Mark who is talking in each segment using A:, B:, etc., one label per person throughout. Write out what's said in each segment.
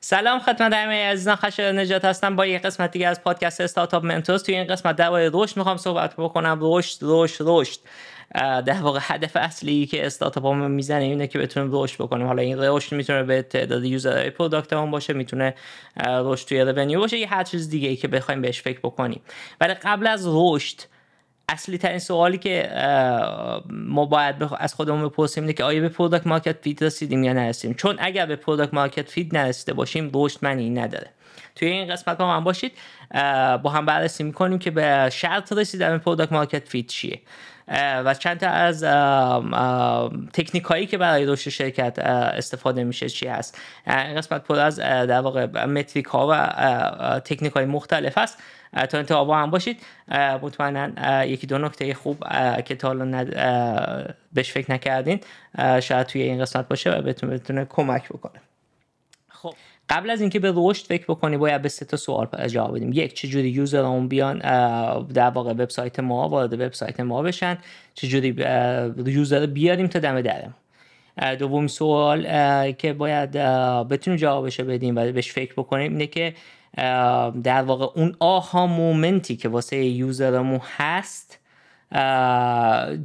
A: سلام خدمت همه عزیزان خشر نجات هستم. با یک قسمت دیگه از پادکست استارتاپ Mentors توی این قسمت درباره رشد می‌خوام صحبت بکنم. رشد رشد رشد. در واقع هدف اصلی که استارتاپ ها می‌زنه اینه که بتونیم رشد بکنیم. حالا این رشد می‌تونه به تعداد user های product هم باشه می‌تونه رشد توی revenue باشه یه هر چیز دیگه ای که بخوایم بهش فکر بکنیم. ولی قبل از رشد اصلی ترین سوالی که ما باید از خودمون بپرسیم اینه که آیا به product market fit رسیدیم یا نرسیدیم؟ چون اگر به product market fit نرسیده باشیم رشد معنی نداره. توی این قسمت با من باشید. با هم بررسی می‌کنیم که به شرط رسیدن به product market fit چیه. و چند تا از تکنیک هایی که برای رشد شرکت استفاده میشه چی هست. این قسمت پر از در واقع metric ها و تکنیک های مختلف هست. تا انتها با هم باشید. مطمئنا یکی دو نکته خوب که تا حالا بهش فکر نکردین شاید توی این قسمت باشه و بهتون بتونه کمک بکنه. خب. قبل از اینکه به رشد فکر بکنی باید به سه تا سوال جواب بدیم. یک چجوری user مون بیان در واقع وبسایت ما وارد وبسایت ما بشن؟ چجوری user بیاریم تا دم درم دومی سوال که باید بتونیم جوابش بدیم و بهش فکر بکنیم اینه که در واقع اون aha moment ی که واسه user مون هست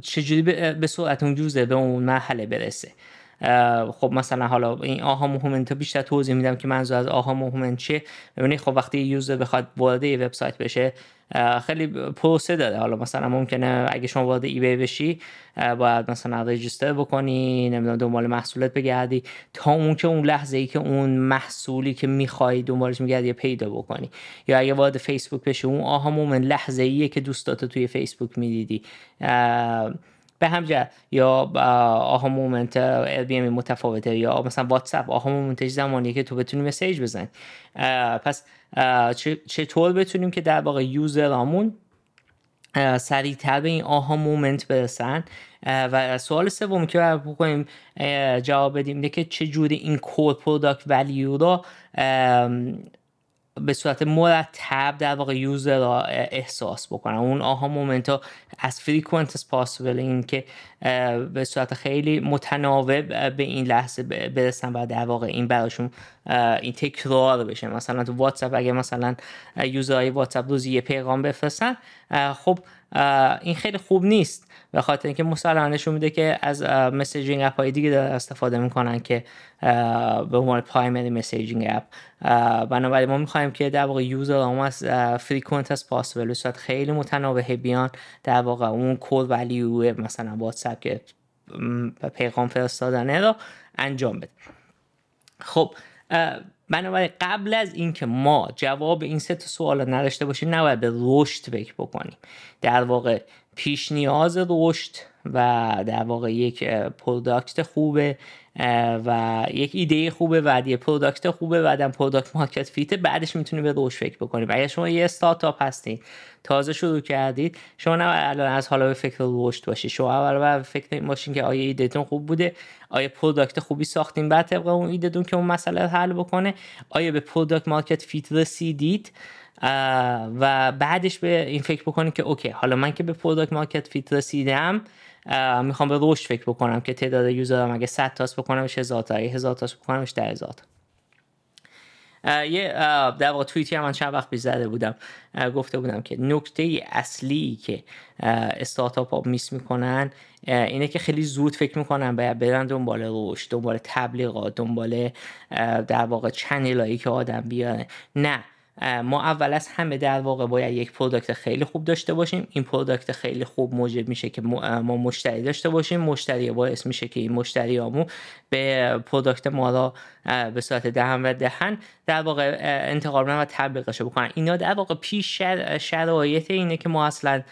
A: چجوری به صورت اون user به اون مرحله برسه. خب مثلا حالا این aha moment بیشتر توضیح میدم که منظور از aha moment چیه. ببینید خب وقتی user بخواد وارد وبسایت بشه خیلی پروسه داره. حالا مثلا ممکنه اگه شما وارد ای بشی باید مثلا register بکنی نمی‌دونم دنبال محصولات بگردی تا اون که اون لحظه ای که اون محصولی که می‌خوای دنبالش میگردی پیدا بکنی. یا اگه وارد فیسبوک بشی اون aha moment لحظه ایه که دوستاتو توی فیسبوک می‌دیدی. به همجه یا آها مومنت ال متفاوته یا مثلا واتساپ آها مومنت زمانی که تو بتونی مسیج بزن پس چطور بتونیم که در واقع یوزرامون سریعتر به این آها مومنت برسن؟ و سوال سوم که باید بکنیم جواب بدیم اینه که چجوری این کور پروداکت ولیو رو به صورت مرتب در واقع یوزر را احساس بکنن اون آها مومنت ها as frequent as possible این که به صورت خیلی متناوب به این لحظه برسن و در واقع این براشون این تکرار بشه. مثلا تو واتساپ اگه مثلا user های واتساپ روزی یه پیغام بفرستن خب این خیلی خوب نیست. به خاطر اینکه مسلما نشون میده که از messaging app های دیگه استفاده می‌کنن که به عنوان primary messaging app بنابراین ما می‌خوایم که در واقع user هم as frequent as possible به صورت خیلی متناوب بیان در واقع اون core value مثلا واتساپ که پیغام فرستادنه رو انجام بده. خب بنابراین قبل از اینکه ما جواب این سه تا سوال نداشته باشیم نباید به رشد فکر بکنیم. در واقع پیش نیاز رشد و در واقع یک product خوبه و یک ایده خوبه و یه product خوبه بعدم product market fit بعدش می‌تونی به رشد فکر بکنی. اگر شما یه استارتاپ هستین تازه شروع کردید شما نه الان از حالا به فکر رشد باشید شما اول به فکر باشین که آیا ایدهتون خوب بوده آیا product خوبی ساختین بعد طبق اون ایدهتون که اون مسئله حل بکنه آیا به product market fit رسیدید و بعدش به این فکر بکنید که اوکی حالا من که به product market fit رسیدم می‌خوام به رشد فکر بکنم که تعداد user م اگه 100 تاست بکنمش 1000 تا اگه 1000 تاست بکنمش 10000 تا. یه در واقع توییتی هم من چند وقت پیش بودم. گفته بودم که نکته اصلی که استارتاپ ها miss می‌کنن اینه که خیلی زود فکر می‌کنن باید برن دنبال رشد دنبال تبلیغات دنبال در واقع channel هایی که آدم بیاره. نه. ما اول از همه در واقع باید یک product خیلی خوب داشته باشیم. این product خیلی خوب موجب میشه که ما مشتری داشته باشیم. مشتری باعث میشه که این مشتری همون به product ما را به صورت دهن به دهن در واقع انتقال و تبلیغش بکنن. اینا در واقع پیش شرایط اینه که ما اصلا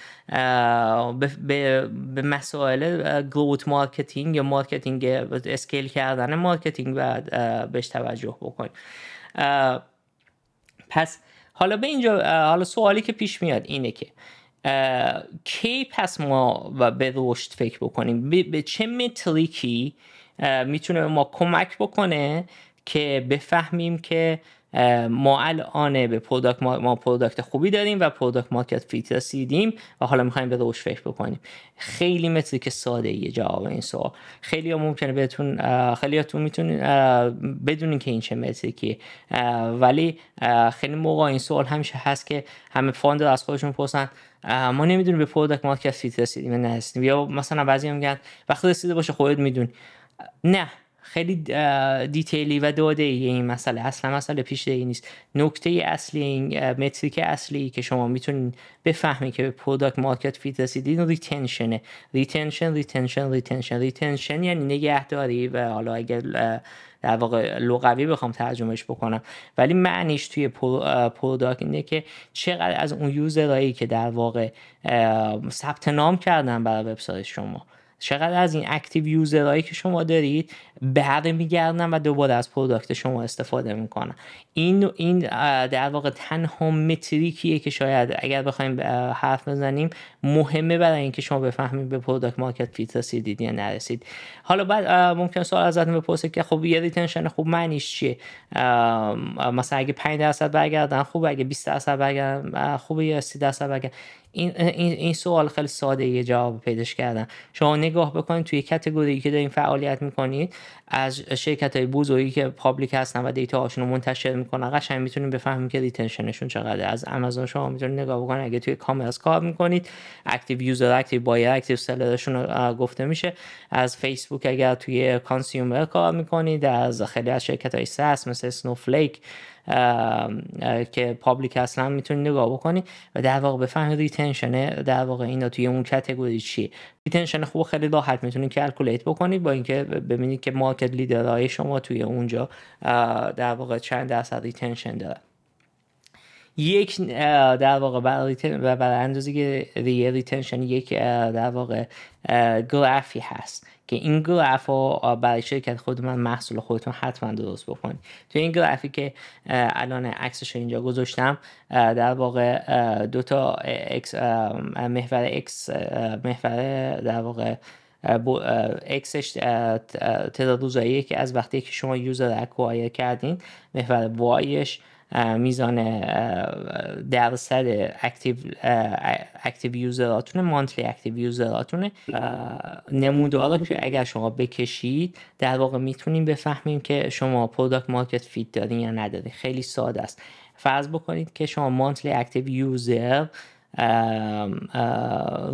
A: به, به مسائل growth marketing یا marketing scale کردن marketing و بهش توجه بکنیم. پس حالا به اینجا حالا سوالی که پیش میاد اینه که کی پس ما و به رشد فکر بکنیم؟ به چه metric ی می‌تونه ما کمک بکنه که بفهمیم که ما الان به product ما, product خوبی داریم و product market fit رسیدیم و حالا می‌خوایم به رشد فکر بکنیم. خیلی metric ساده یه جواب این سوال. خیلی ممکنه بهتون خیلی هاتون می‌تونین بدونین که این چه metric ی ولی خیلی موقع این سوال همیشه هست که همه founder از خودشون پرسن ما نمی‌دونیم به product market fit رسیدیم نرسیدیم یا مثلا بعضی میگن وقتی رسیده باشه خودت می‌دونی. نه. خیلی دیتیلی و داده ای این مسئله. اصلا مسئله پیش ای نیست. نکته اصلی این metric اصلی که شما می‌تونید بفهمید که به product market fit رسیدین retention ه retention retention retention retention یعنی نگهداری و حالا اگر در واقع لغوی بخوام ترجمهش بکنم. ولی معنیش توی product اینه که چقدر از اون user هایی که در واقع ثبت نام کردن برای وبسایت شما. چقدر از این active user هایی که شما دارید بر میگردن و دوباره از product شما استفاده می‌کنن. این این در واقع تنها metric یه که شاید اگر بخوایم حرف بزنیم مهمه برای اینکه شما بفهمید به product market fit رسیدید یا نرسید. حالا بعد ممکن سوال ازتون بپرسه که خب یه retention خوب معنیش چیه؟ مثلا اگه 5 درصد برگردن خوب اگه 20 درصد برگردن خوبه یا 30 درصد برگردن؟ این, این, این سوال خیلی ساده یه جواب پیداش کردن. شما نگاه بکنید توی category که دارین فعالیت می‌کنید از شرکت های بزرگی که public هستن و data هاشون رو منتشر می‌کنن قشنگ می‌تونید بفهمیم که retention شون چقدره. از آمازون شما می‌تونید نگاه بکنید. اگه توی commerce کار می‌کنید active user active buyer active seller شون گفته میشه. از فیسبوک اگر توی consumer کار می‌کنید از خیلی از شرکت های SaaS مثل Snowflake که public اصلا می‌تونید نگاه بکنید و در واقع بفهمید retention در واقع اینا توی اون category چی retention خوب خیلی راحت می‌تونید calculate بکنید با اینکه ببینید که market leader های شما توی اونجا در واقع چند درصد retention داره یک در واقع برای برای اندازه که یک در واقع گرافی هست که این گراف رو برای شرکت خود من محصول خودتون حتما درست بکنید. تو این گرافی که الان عکسش اینجا گذاشتم در واقع دو تا axis محور X محور در واقع X ش تعداد روزایی که از وقتی که شما user acquire کردین محور Y ش میزان درصد active active user اتونه monthly active user اتونه. نمودارا که اگر شما بکشید در واقع می‌تونیم بفهمیم که شما product market fit دارین یا ندارین. خیلی ساده است. فرض بکنید که شما monthly active user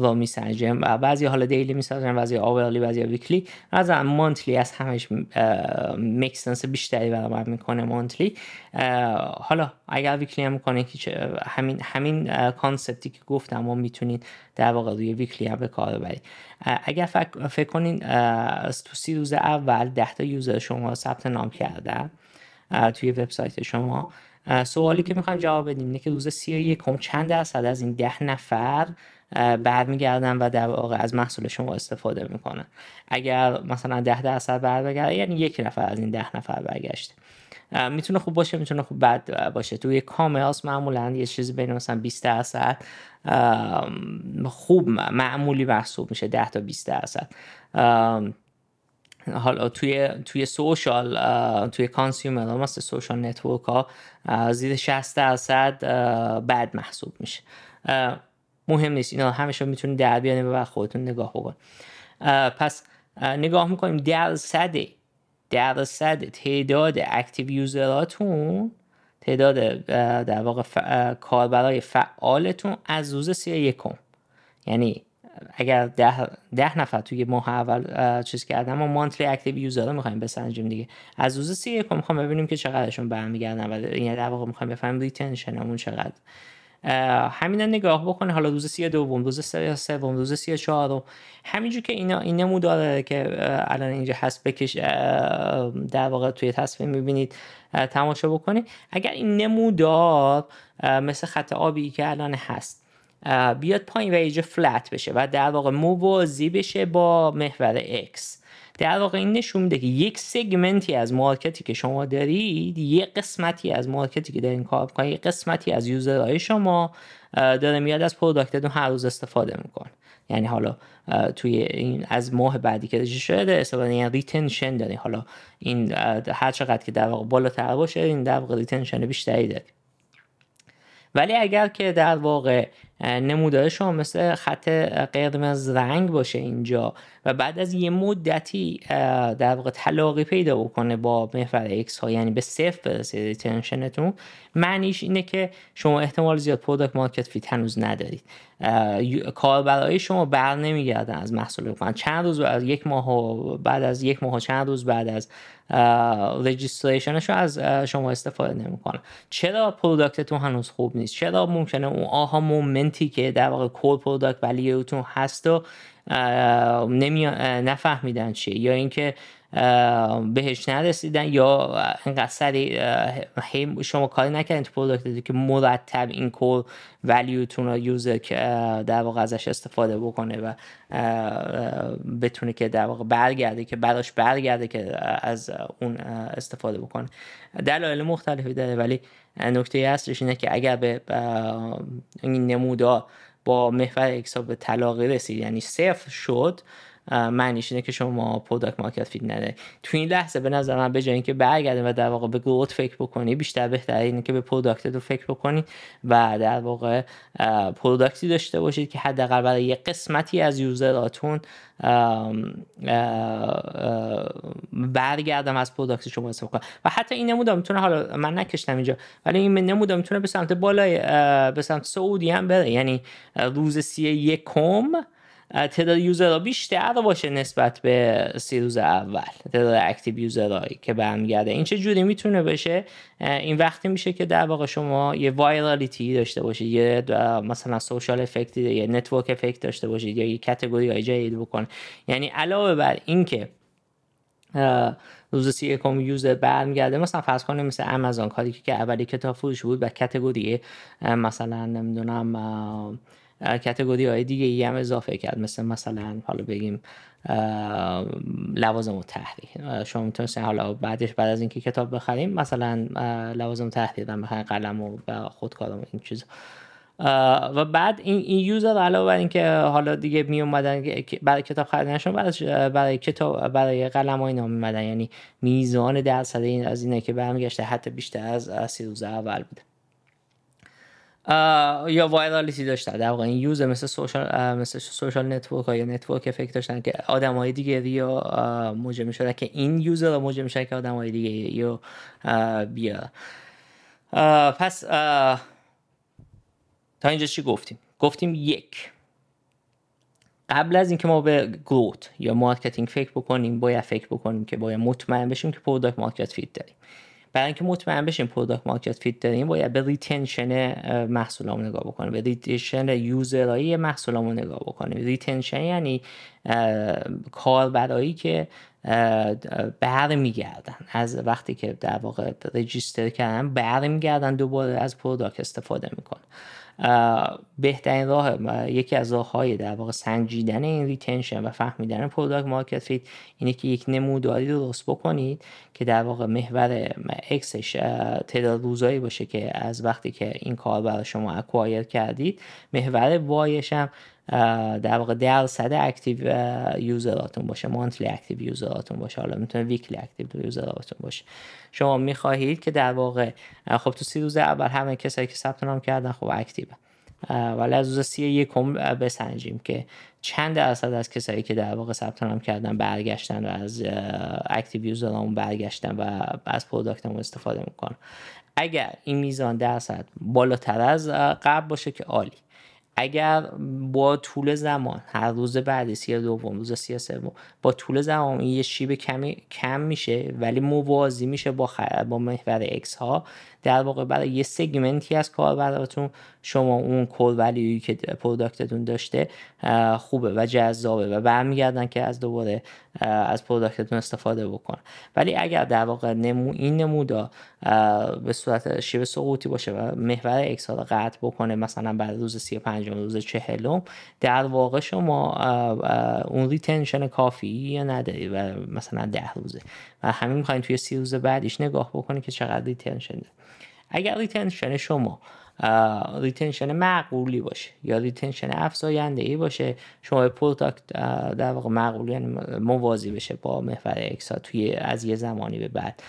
A: و میسنجم بعضی حالا daily میسنجم بعضی hourly بعضی weekly از monthly از همش make sense بیشتری برای من می‌کنه monthly حالا اگر weekly هم می‌کنه که همین همین concept ی که گفتم ما می‌تونید در واقع روی weekly هم به کار ببرید اگر فکر, کنین تو سی روز اول ده تا user شما ثبت نام کردن توی وبسایت شما سوالی که می‌خوایم جواب بدیم. اینه که روز سی و یکم چند درصد از این ده نفر برمیگردن و در واقع از محصول شما استفاده می‌کنن. اگر مثلا ده درصد برگرده یعنی یک نفر از این ده نفر برگشته. می‌تونه خوب باشه می‌تونه خوب بد باشه. توی کامرس معمولا یه چیزی بین مثلا 20 درصد خوب معمولی محسوب میشه 10 تا 20 درصد. حالا توی توی social توی consumer مثل social network ها زیر 60 درصد بد محسوب میشه. مهم نیست اینا همیشه می‌تونید در بیانه و خودتون نگاه بکن. پس نگاه می‌کنیم درصد درصد تعداد active user اتون تعداد در واقع کاربرای فعالتون از روز سی یکم. یعنی اگر ده, ده نفر توی ماه اول چیز کردن ما monthly active user رو می‌خوایم بسنجیم دیگه. از روز سی یکم می‌خوام ببینیم که چقدرشون برمیگردن و یعنی در واقع می‌خوایم بفهمیم retention مون چقدر. همین نگاه بکنه حالا روز سی دوم روز سی سوم روز سی چهارم. همینجور که اینا این نموداره که الان اینجا هست بکش در واقع توی تصویر می‌بینید تماشا بکنید اگر این نمودار مثل خط آبی که الان هست بیاد پایین و اینجا flat بشه و در واقع موازی بشه با محور X. در واقع این نشون میده که یک segment ی از market ی که شما دارید یک قسمتی از market ی که دارین کار می‌کنید یک قسمتی از user های شما داره میاد از product تون هر روز استفاده می‌کنه. یعنی حالا توی این از ماه بعدی که register شده استفاده یعنی retention داری حالا این هر چقدر که در واقع بالاتر باشه این در واقع retention بیشتری داری ولی اگر که در واقع نمودار شما مثل خط قرمز رنگ باشه اینجا و بعد از یه مدتی در واقع تلاقی پیدا بکنه با محور X ها یعنی به صفر برسه retention تون معنیش اینه که شما احتمال زیاد product market fit هنوز ندارید. کاربرای شما بر نمیگردن از محصول چند روز بعد یک ماه بعد از یک ماه چند روز بعد از registration ش از شما استفاده نمی‌کنن چرا product تون هنوز خوب نیست؟ چرا ممکنه اون aha moment ی که در واقع core product value تون هست و نمی... نفهمیدن چیه؟ یا اینکه بهش نرسیدن یا انقدر سری شما کاری نکردین تو product که مرتب این core value تون رو user که در واقع ازش استفاده بکنه و بتونه که در واقع برگرده که براش برگرده که از اون استفاده بکنه. دلایل مختلفی داره ولی نکته اصلش اینه که اگر به این نمودار با محور X ها به تلاقی رسید یعنی صفر شد معنیش اینه که شما product market fit ندارید تو این لحظه به نظر من به جای اینکه برگردین و در واقع به growth فکر بکنی بیشتر بهتره اینه که به product رو فکر بکنی و در واقع product ی داشته باشید که حداقل برای یه قسمتی از user اتون برگردن از product شما استفاده کنن. و حتی این نمودار می‌تونه حالا من نکشتم اینجا ولی این نمودار می‌تونه به سمت بالای به سمت صعودی هم بره. یعنی روز سی یکم تعداد user ها بیشتر باشه نسبت به سی روز اول. تعداد active user هایی که برمیگرده. این چه جوری می‌تونه بشه؟ این وقتی میشه که در واقع شما یه virality داشته باشید یه مثلا social effect یه network effect داشته باشید یا یه category های جدید بکن یعنی علاوه بر اینکه روز سی یکم user برمیگرده مثلا فرض کنیم مثل آمازون کاری که اولی کتاب فروش بود و category مثلا نمی‌دونم category های دیگه ای هم اضافه کرد. مثل مثلا حالا بگیم لوازم و تحریر شما می‌تونید حالا بعدش بعد از اینکه کتاب بخریم مثلا لوازم تحریر هم بخریم قلم و خودکار و این چیز و بعد این, این یوزر علاوه بر اینکه حالا دیگه می اومدن برای کتاب خریدنشون برای برای کتاب برای قلم ها اینا می یعنی میزان درصد این از اینه که برمیگشته حتی بیشتر از سی روز اول بوده. یا وایرالیتی داشتن. در واقع این یوز مثل سوشال مثل سوشال نتورک یا نتورک افکت داشتن که آدم های دیگه یا موجه می شده که این یوزر رو موجه می که آدم های دیگه یا بیا. پس تا اینجا چی گفتیم؟ گفتیم یک. قبل از اینکه ما به growth یا marketing فکر بکنیم باید فکر بکنیم که باید مطمئن بشیم که product market fit داریم. برای اینکه مطمئن بشیم product market fit داریم باید به retention محصولمون نگاه بکنیم. به retention user های محصولمون نگاه بکنیم. retention یعنی کاربرایی که برمیگردن. از وقتی که در واقع register کردن برمیگردن دوباره از product استفاده می‌کنن. بهترین راه یکی از راه های در واقع سنجیدن این retention و فهمیدن product market fit اینه که یک نموداری رو درست بکنید که در واقع محور X ش تعداد روزایی باشه که از وقتی که این کاربرای شما acquire کردید محور Y ش هم در واقع درصد active user اتون باشه monthly active user اتون باشه. حالا می‌تونه weekly active user اتون باشه. شما می‌خواهید که در واقع خب تو سی روز اول همه کسایی که ثبت نام کردن خب active ولی از روز سی یکم بسنجیم که چند درصد از کسایی که در واقع ثبت نام کردن برگشتن و از active user امون برگشتن و از product مون استفاده می‌کنن. اگر این میزان درصد بالاتر از قبل باشه که عالی. اگر با طول زمان هر روز بعد سی دوم روز سی سوم با طول زمان یه شیب کمی کم میشه ولی موازی میشه با با محور x ها. در واقع برای یه segment ی از کاربراتون شما اون کل ولیوی که product تون داشته خوبه و جذابه و برمیگردن که از دوباره از product تون استفاده بکنن. ولی اگر در واقع نمو این نمودا به صورت شیب سقوطی باشه و محور x قطع بکنه مثلا بعد روز 35 پنجم روز چهلم در واقع شما اون retention کافی یا نداری و مثلا ده روزه. و همین می‌خواین توی سی روز بعدش نگاه بکنید که چقدر retention داره. اگر retention شما retention معقولی باشه یا retention افزاینده ای باشه شما product در واقع معقولی یعنی موازی بشه با محور x ا توی از یه زمانی به بعد.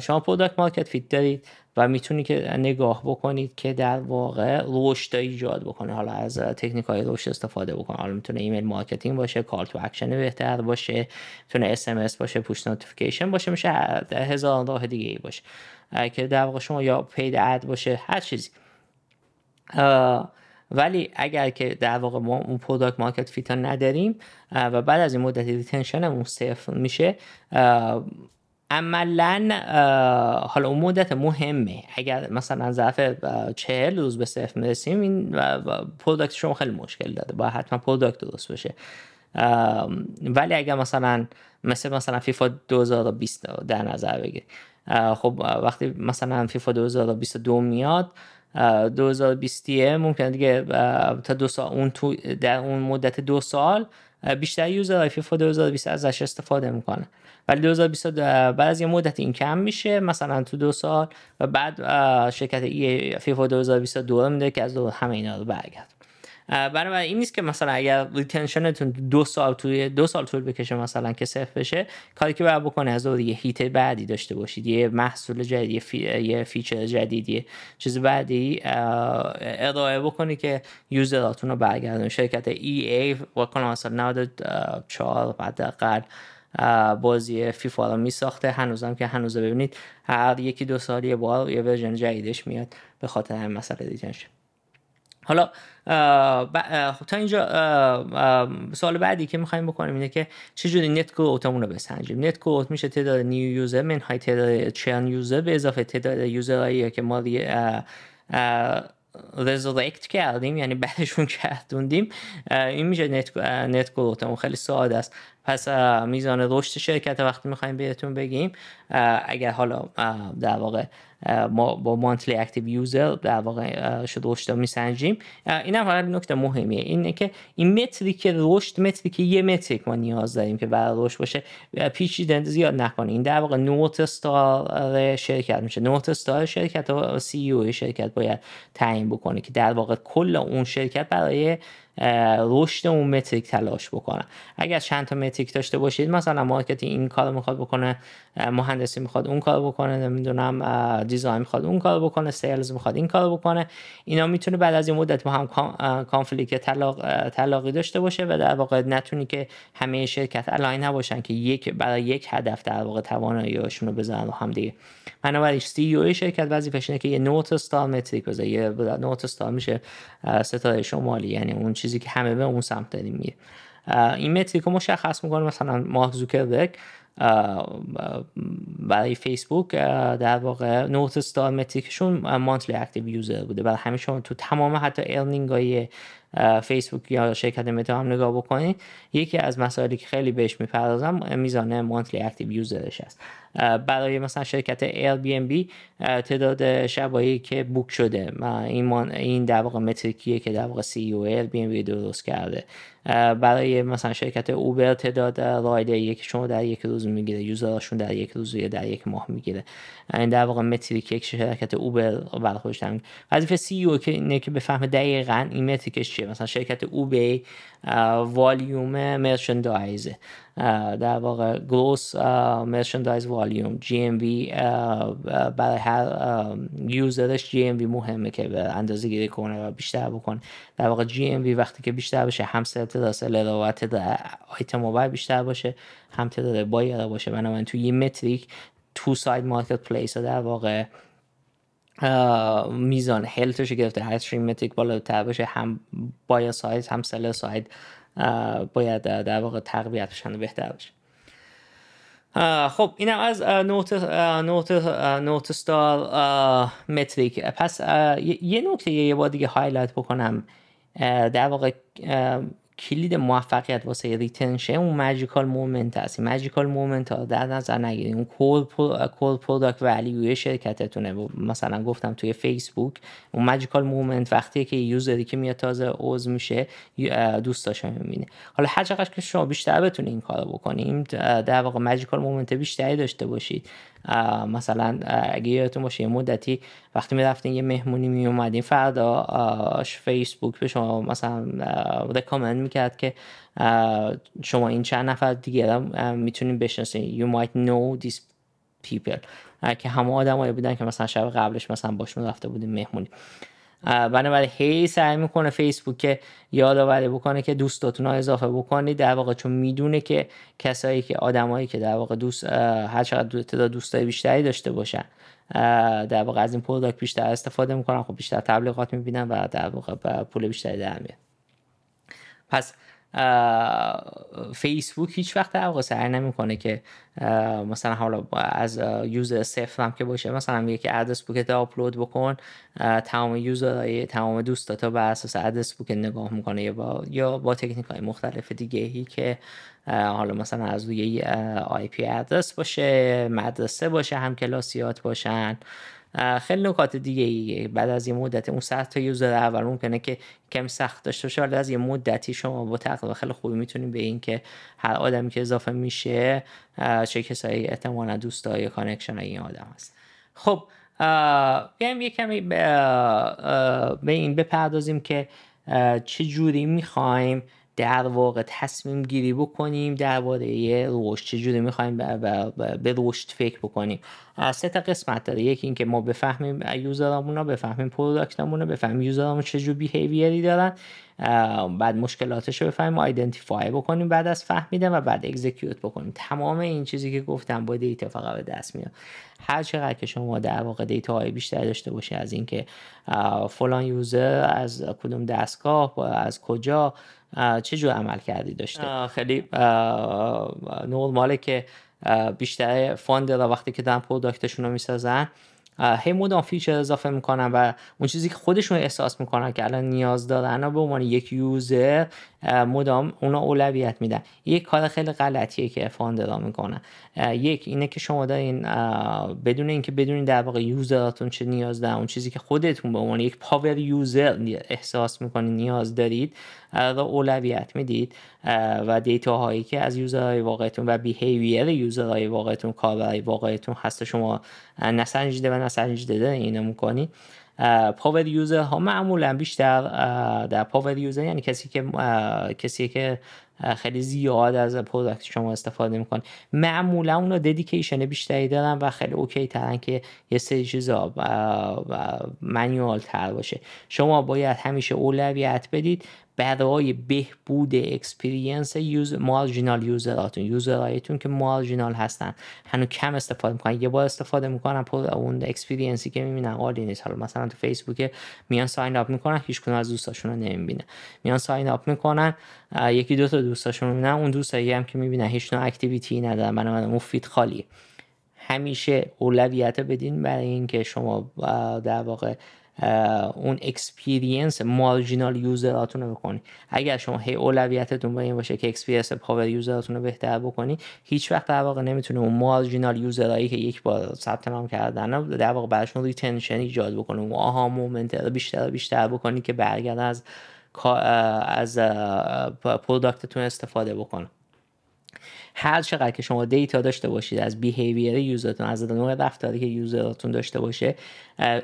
A: شما product market fit دارید و می‌تونید که نگاه بکنید که در واقع رشد ایجاد بکنه. حالا از تکنیک های رشد استفاده بکنه حالا می‌تونه email marketing باشه call to action بهتر باشه می‌تونه SMS باشه push notification باشه میشه هزار راه دیگه ای باشه. که در واقع شما یا paid ad باشه هر چیزی. ولی اگر که در واقع ما اون product market fit نداریم و بعد از این مدت retention مون صفر میشه عملا حالا اون مدت مهمه. اگر مثلا ظرف چهل روز به صفر می‌رسیم این product شما خیلی مشکل داره. باید حتما product درست بشه ولی اگر مثلا مثل مثلا فیفا 2020 در نظر بگیرید خب وقتی مثلا فیفا 2022 میاد 2020 ممکنه دیگه تا دو سال اون تو در اون مدت دو سال بیشتر user فیفا 2020 ازش استفاده می‌کنه. ولی 2020 بعد از یه مدت این کم میشه مثلا تو دو سال و بعد شرکت EA فیفا 2022 میده که از همه اینا رو برگرد. بنابراین این نیست که مثلا اگر retention تون دو سال توی دو سال طول بکشه مثلا که صفر بشه کاری که باید بکنه از یه hit بعدی داشته باشید یه محصول جدید یه, فی... یه feature جدید یه چیز بعدی ارائه بکنی که user اتون رو برگردون. شرکت EA واکنه مثلا 94 حداقل بازی فیفا رو می ساخته هنوزم که هنوز ببینید هر یکی دو سال یه بار یه version جدیدش میاد به خاطر همین مسئله retention. حالا خب تا اینجا سوال بعدی که می‌خوایم بکنیم اینه که چجوری net growth مون رو بسنجیم؟ net growth میشه تعداد new user منهای تعداد churn user به اضافه تعداد user هایی که ما resurrect کردیم یعنی برشون گردوندیم. این میشه net, net خیلی ساده است. پس میزان رشد شرکت وقتی می‌خوایم بهتون بگیم اگر حالا در واقع ما با monthly active user در واقع شد رشد میسنجیم. این هم فقط نکته مهمیه اینه که این metric رشد metric یه metric ما نیاز داریم که برای رشد باشه. پیچیده زیاد نکنه این در واقع north star شرکت میشه. north star شرکت و CEO شرکت باید تعیین بکنه که در واقع کل اون شرکت برای رشد اون metric تلاش بکنن. اگر چند تا metric داشته باشید مثلا marketing کار می‌خواد بکنه مهندسی می‌خواد اون کار بکنه نمی‌دونم design می‌خواد اون کار بکنه sales می‌خواد این کار بکنه اینا می‌تونه بعد از این مدت با هم conflict تلا تلاقی داشته باشه و در واقع نتونی که همه شرکت align نباشن که یک برای یک هدف در واقع تواناییشون رو بزنن هم دیگه. بنابراین CEO شرکت وظیفش اینه که یه north star metric بذاره یه north star میشه ستاره شمالی یعنی اون چیزی که همه به اون سمت داریم میره این metric رو مشخص می‌کنه مثلا مارک زوکربرگ برای فیسبوک در واقع north star metric شون monthly active user بوده. برای همه شما تو تمام حتی earning های فیسبوک یا شرکت متا هم نگاه بکنید یکی از مسائلی که خیلی بهش می‌پردازن میزان monthly active user ش است برای مثلا شرکت بی تعداد شبایی که بوک شده. این این در واقع متریکیه که در واقع سی او بی درست کرده. برای مثلا شرکت اوبر تعداد رایده که شما در یک روز می‌گیره. یوزراشون در یک روز یا در یک ماه می‌گیره. این در واقع متریک یک شرکت اوبر برای خودش وظیفه سی او که اینه که بفهمه دقیقاً این متریکش چیه. مثلا شرکت اوبر والیوم مرچندایز در واقع gross merchandise volume GMV برای هر user ش GMV مهمه که به اندازه گیری کنه و بیشتر بکنه. در واقع GMV وقتی که بیشتر بشه هم تعداد seller و تعداد آیتم موبایل بیشتر باشه هم تعداد buyer باشه. بنابراین تو یه metric تو side marketplace در واقع میزان health ش گرفته هر metric بالاتر باشه هم buyer side هم seller side. باید در واقع تقویت بشن بهتر بشه خب اینم از north north north star metric پس یه نکته یه بار دیگه highlight بکنم. در واقع کلید موفقیت واسه retention اون magical moment هست. magical moment ها در نظر نگیرید. اون core product value شرکتتونه. مثلا گفتم توی فیسبوک اون magical moment وقتی که user ی که میاد تازه عضو میشه دوستاشو می‌بینه. حالا هر چقدر که شما بیشتر بتونید این کارو بکنیم در واقع magical moment بیشتری داشته باشید. مثلا اگه یادتون باشه یه مدتی وقتی می رفتین یه مهمونی می اومدین فردا فیسبوک به شما مثلا recommend می‌کرد که شما این چند نفر دیگه می‌تونین بشناسین. You might know these people. که همه آدمایی بودن که مثلا شب قبلش مثلا باشون رفته بودیم مهمونی. بنابراین هی سعی می‌کنه فیسبوک که یادآوری بکنه که دوستاتون رو اضافه بکنید. در واقع چون می‌دونه که کسایی که آدمایی که در واقع دوست هر چقدر تعداد دوستای بیشتری داشته باشن در واقع از این پروداکت بیشتر استفاده می‌کنن. خب بیشتر تبلیغات می‌بینن و در واقع پول بیشتری در میاد. پس فیسبوک هیچ وقت در سعی نمی‌کنه که مثلا حالا از user صفر هم که باشه مثلا میگه که address book ت آپلود بکن تمام user های تمام دوستاتا بر اساس address book ت نگاه می‌کنه یا با یا با تکنیک های مختلف دیگه ای که حالا مثلا از روی IP address باشه مدرسه باشه هم کلاسیات باشن. خیلی نکات دیگه ای بعد از یه مدت اون 100 تا user اول. ممکنه که کمی سخت داشته باشه ولی از یه مدتی شما با تقریبا خیلی خوبی می‌تونید به این که هر آدمی که اضافه میشه چه کسایی احتمالا دوستای connection این آدم هست. خب بیایم یه کمی به این بپردازیم که چه جوری می‌خوایم در واقع تصمیم گیری بکنیم درباره رشد چجوری می‌خوایم به رشد فکر بکنیم. سه تا قسمت داره. یکی اینکه ما بفهمیم user امون رو بفهمیم product مون رو بفهمیم user امون چه behavior ی دارن. بعد مشکلاتش رو بفهمیم identify بکنیم بعد از فهمیدن و بعد execute بکنیم. تمام این چیزی که گفتم با data فقط به دست میاد. هر چقدر که شما در واقع data های بیشتر داشته باشه از اینکه فلان user از کدوم دستگاه از کجا چه جور عمل کردی داشته؟ خیلی. نرماله که بیشتر founder وقتی که دارن product شون رو می‌سازن هی مدام feature اضافه می‌کنن و اون چیزی که خودشون احساس می‌کنن که الان نیاز دارن به عنوان یک user مدام اونا اولویت میدن. یک کار خیلی غلطیه که founder ا می‌کنن. یک اینه که شما دارین بدون اینکه بدونین در واقع user اتون چه نیاز دارن اون چیزی که خودتون به عنوان یک power user احساس می‌کنین نیاز دارید را اولویت می‌دید. و data هایی که از user های واقعیتون و behavior user های واقعیتون کاربرهای واقعیتون هست. شما نسنجیده و نسنجیده اینو می‌کنید power user ها معمولا بیشتر در power user یعنی کسی که کسی که خیلی زیاد از product شما استفاده می‌کنه. معمولا اونا dedication بیشتری دارن و خیلی okay ترن که یه سری چیزا manual تر باشه. شما باید همیشه اولویت بدید برای بهبود experience یوز marginal user اتون. user هایتون که marginal هستن. هنو کم استفاده می‌کنن. یه بار استفاده می‌کنن پر اون experience ی که می‌بینن. عالی نیست حالا مثلا تو فیسبوک میان sign up می‌کنن هیچ از دوستاشون رو نمی‌بینه میان sign up می‌کنن یکی دو تا دوستاشون رو می‌بینن. اون دوستایی هم که می‌بینن هیچ نوع activity ندارن. بنابراین feed خالی. همیشه اولویت بدین برای اینکه شما در واقع اون experience marginal user اتون رو بکنی. اگر شما هی اولویتتون به این باشه که experience power user اتون رو بهتر بکنی هیچ وقت در واقع نمی‌تونه اون marginal user ایی که یک بار ثبت نام کردن در واقع براشون retention ایجاد بکنه. اون aha moment رو بیشتر بیشتر بکنی که برگرد از از product تون استفاده بکنه. هر چقدر که شما data داشته باشید از behavior user تون از نوع رفتاری که user تون داشته باشه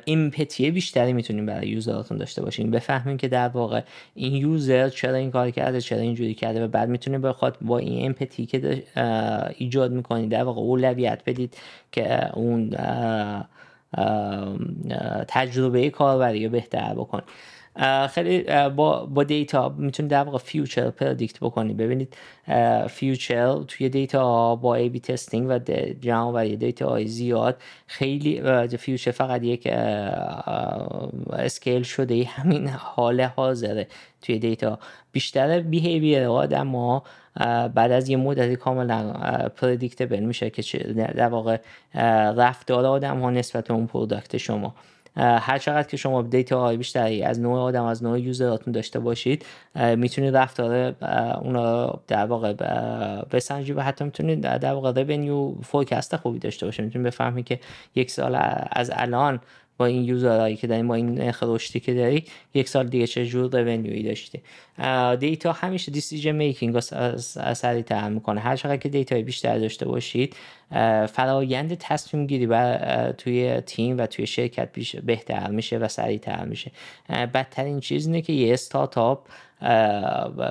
A: empathy بیشتری می‌تونیم برای user تون داشته باشیم. بفهمیم که در واقع این user چرا این کار کرده چرا اینجوری کرده و بعد می‌تونه بخواد با این empathy که ایجاد می‌کنید در واقع اولویت بدید که اون تجربه کاربری رو بهتر بکنید خیلی با با data می‌تونید در واقع future predict بکنید. ببینید future توی data با A/B testing و جمع data های زیاد خیلی future فقط یک scale شده همین حال حاضره توی data. بیشتر behavior آدم ما بعد از یه مدتی کاملا predictable میشه که در واقع رفتار آدم ها نسبت اون product شما. هر چقدر که شما data های بیشتری از نوع آدم از نوع user اتون داشته باشید می‌تونید رفتار اونا در واقع بسنجید و حتی می‌تونید در واقع revenue forecast خوبی داشته باشید می‌تونید بفهمید که یک سال از الان با این user هایی که داریم با این رشدی که داری یک سال دیگه چه جور revenue ی داشتی؟ data همیشه decision making سریع تر می‌کنه. هر چقدر که data بیشتر داشته باشید فرایند تصمیم گیری و توی تیم و توی شرکت بهتر میشه و سریعتر میشه. بدترین چیز اینه که یه استارتاپ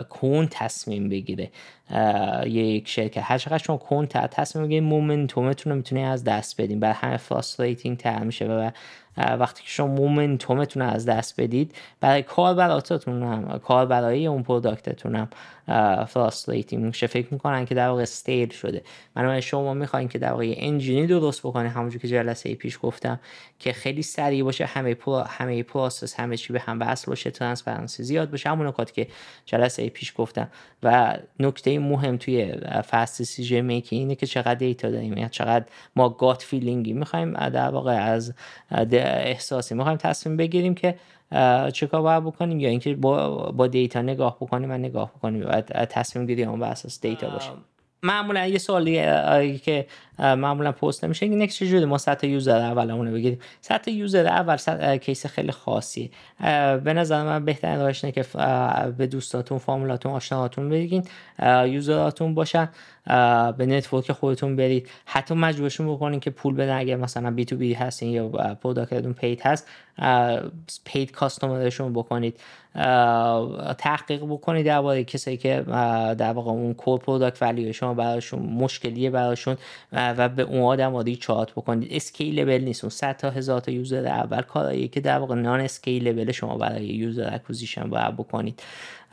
A: کند تصمیم بگیره. یک شرکت. هر چقدر شما کند تصمیم بگیرید momentum تون رو می‌تونید از دست بدین. برای همه frustrating تر میشه و وقتی که شما momentum تون از دست بدید برای کاربراتتون هم کار برای اون product تون هم frustrating میشه. فکر می‌کنن که در واقع stale شده. من شما می‌خواین که در واقع engine ی درست بکنه. همونجور که جلسه پیش گفتم که خیلی سریع باشه همه پرو، همه process همه چی به هم وصل باشه transparency زیاد باشه. همون نکاتی که جلسه پیش گفتم. و نکته مهم توی fast decision making اینه که چقدر data داریم یا چقدر ما gut feeling ی می‌خوایم در واقع از احساسی می‌خوایم تصمیم بگیریم که چه کار باید بکنیم یا اینکه با, با data نگاه بکنیم و نگاه بکنیم و تصمیم گیری اون بر اساس data باشه معمولا یه سوالی که معمولا پرسیده میشه اینه که چجوری ما صد تا user اول اونو بگیریم؟ صد تا user اول صد تا case خیلی خاصی. به نظر من بهترین راهش که به دوستاتون فامیلاتون آشناهاتون بگین user اتون باشن. به network خودتون برید. حتی مجبورشون بکنین که پول بدن. اگر مثلا B2B هستین یا product تون paid هست paid customer شون بکنید. تحقیق بکنید درباره کسایی که در واقع اون core product value شما براشون مشکلیه براشون و به اون آدم چات بکنید. scalable نیست. اون 100 تا هزار تا user اول کارایی که در واقع non-scalable شما برای user acquisition باید بکنید.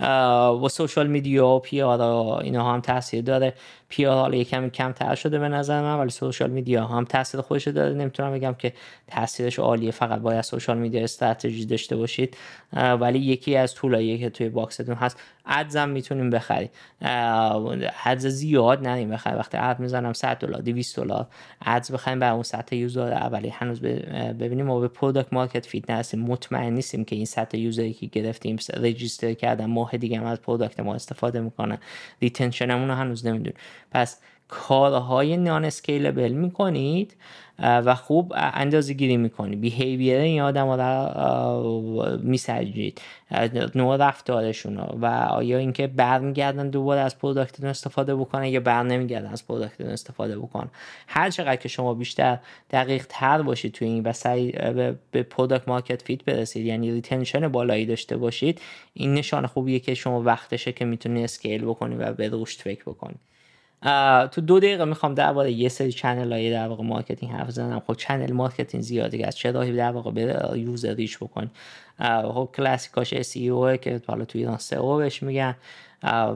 A: و social media و PR اینا هم تاثیر داره. PR حالا یکم کمتر شده به نظر من ولی social media هم تاثیر خودش داره. نمی‌تونم بگم که تاثیرش عالیه فقط باید social media strategy داشته باشید. ولی یکی از tool ایی که توی box تون هست. ads هم می‌تونیم بخریم. ads زیاد نریم بخریم. وقتی ad می‌زنم 100 دلار 200 دلار ads بخریم برای اون سطح user اولی. هنوز ببینیم ما به product market fit نرسیم. مطمئن نیستیم که این سطح user ی که گرفتیم register کردن ماه دیگه هم از product ما استفاده می‌کنن retention مون رو هنوز نمی‌دونیم. پس کارهای non-scalable می‌کنید. و خوب اندازه گیری می‌کنید behavior این آدم رو میسنجید. نوع رفتارشون و آیا اینکه برمیگردن دوباره از product تون استفاده بکنن یا بر نمیگردن از product تون استفاده بکنن. هر چقدر که شما بیشتر دقیق تر باشید توی این و سریع به product market fit برسید یعنی retention بالایی داشته باشید این نشان خوبیه که شما وقتشه که می‌تونید scale بکنید و به رشد فکر بکنید تو دو دقیقه می‌خوام درباره یه سری channel های در واقع marketing حرف بزنم. خب channel marketing زیادی از چه راهی در واقع به user reach بکن. خب classic اش SEO که حالا تو ایران SEO بهش میگن.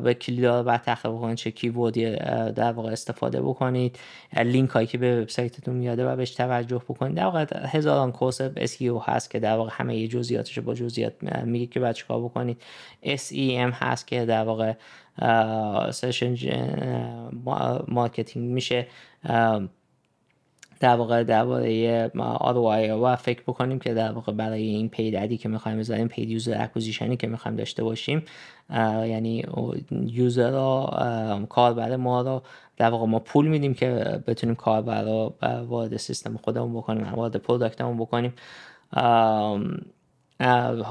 A: به کلیدها باید تحقیق بکنید چه keyword ی در واقع استفاده بکنید. لینک هایی که به وبسایتتون میاده و بهش توجه بکنید. در واقع هزاران course SEO هست که در واقع همه جزئیاتش با جزئیات میگه که باید چیکار بکنید. SEM هست که در واقع search marketing میشه. در واقع درباره ROI و فکر بکنیم که در واقع برای این paid که می‌خوایم بذاریم paid user acquisition ی که می‌خوایم داشته باشیم یعنی user رو کاربر ما رو در واقع ما پول میدیم که بتونیم کاربر رو وارد سیستم خودمون بکنیم وارد product مون بکنیم.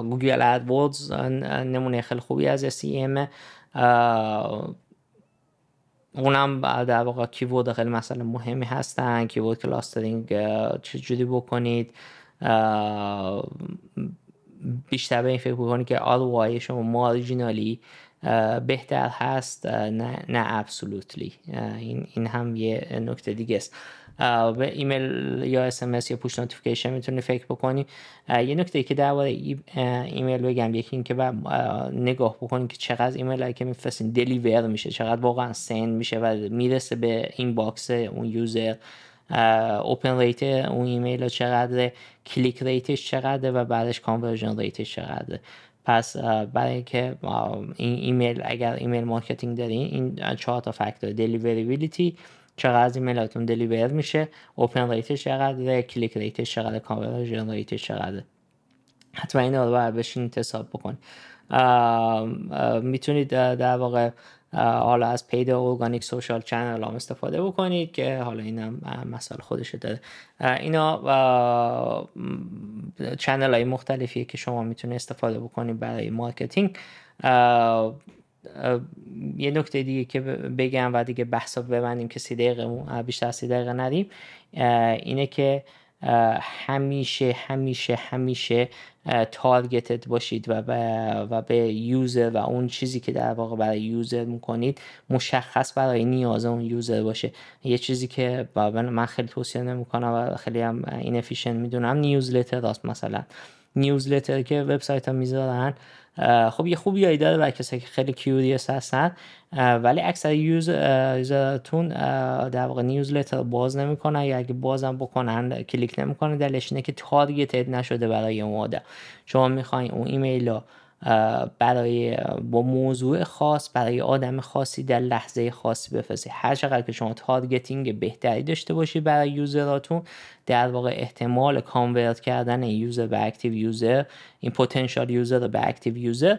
A: Google AdWords نمونه خیلی خوبی از SEM اونم در واقع keyword خیلی مسئله مهمی هستن. keyword clustering چجوری بکنید؟ بیشتر به این فکر بکنید که ROI شما marginally بهتر هست نه نه absolutely این هم یه نکته دیگه است. به ایمیل یا SMS یا push notification می‌تونی فکر بکنی. یه نکته ای که درباره ایمیل بگم یکی این که نگاه بکنی که چقدر ایمیل هایی که میفرستین deliver میشه چقدر واقعا send میشه و می‌رسه به inbox اون user open rate اون ایمیل چقدر click rate ش چقدره و بعدش conversion rate ش چقدره. پس برای اینکه این ایمیل اگر email marketing دارین این چهار تا فاکتور deliverability چقدر از ایمیلاتون deliver میشه open rate ش چقدره click rate ش چقدره conversion rate ش چقدره. حتما این رو باید بشینید حساب بکن می‌تونید در واقع حالا از paid organic social channel هم استفاده بکنید که حالا این هم مسئله خودش داره. اینا channel های مختلفیه که شما می‌تونید استفاده بکنید برای marketing. یه نکته دیگه که بگم و دیگه بحثا ببندیم که سی دقیقه بیشتر سی دقیقه ندیم اینه که همیشه همیشه همیشه targeted باشید و به, و به user و اون چیزی که در واقع برای user می‌کنید مشخص برای نیاز اون user باشه. یه چیزی که من خیلی توصیه نمی‌کنم و خیلی هم این می‌دونم newsletter راست مثلا. newsletter که وبسایت ها می‌ذارن خب یه خوبی داره برای کسی که خیلی curious هستن. ولی اکثر user تون در واقع newsletter باز نمی‌کنن. یا اگه بازم بکنن کلیک نمی‌کنن. دلیلش اینه که targeted نشده برای اون آدم شما می‌خواین اون ایمیل رو برای با موضوع خاص برای آدم خاصی در لحظه خاصی بفرستید هر چقدر که شما targeting بهتری داشته باشید برای user اتون در واقع احتمال convert کردن user به active user این potential user به active user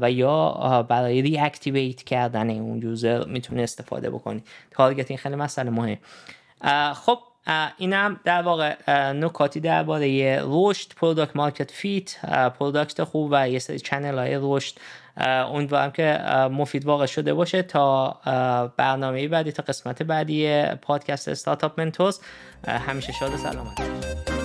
A: و یا برای reactivate کردن اون user می‌تونه استفاده بکنید targeting خیلی مسئله مهم خب اینم در واقع نکاتی درباره رشد product market fit product خوب و یه سری channel های رشد. امیدوارم که مفید واقع شده باشه تا برنامه بعدی تا قسمت بعدی پادکست Startup Mentors همیشه شاد و سلامت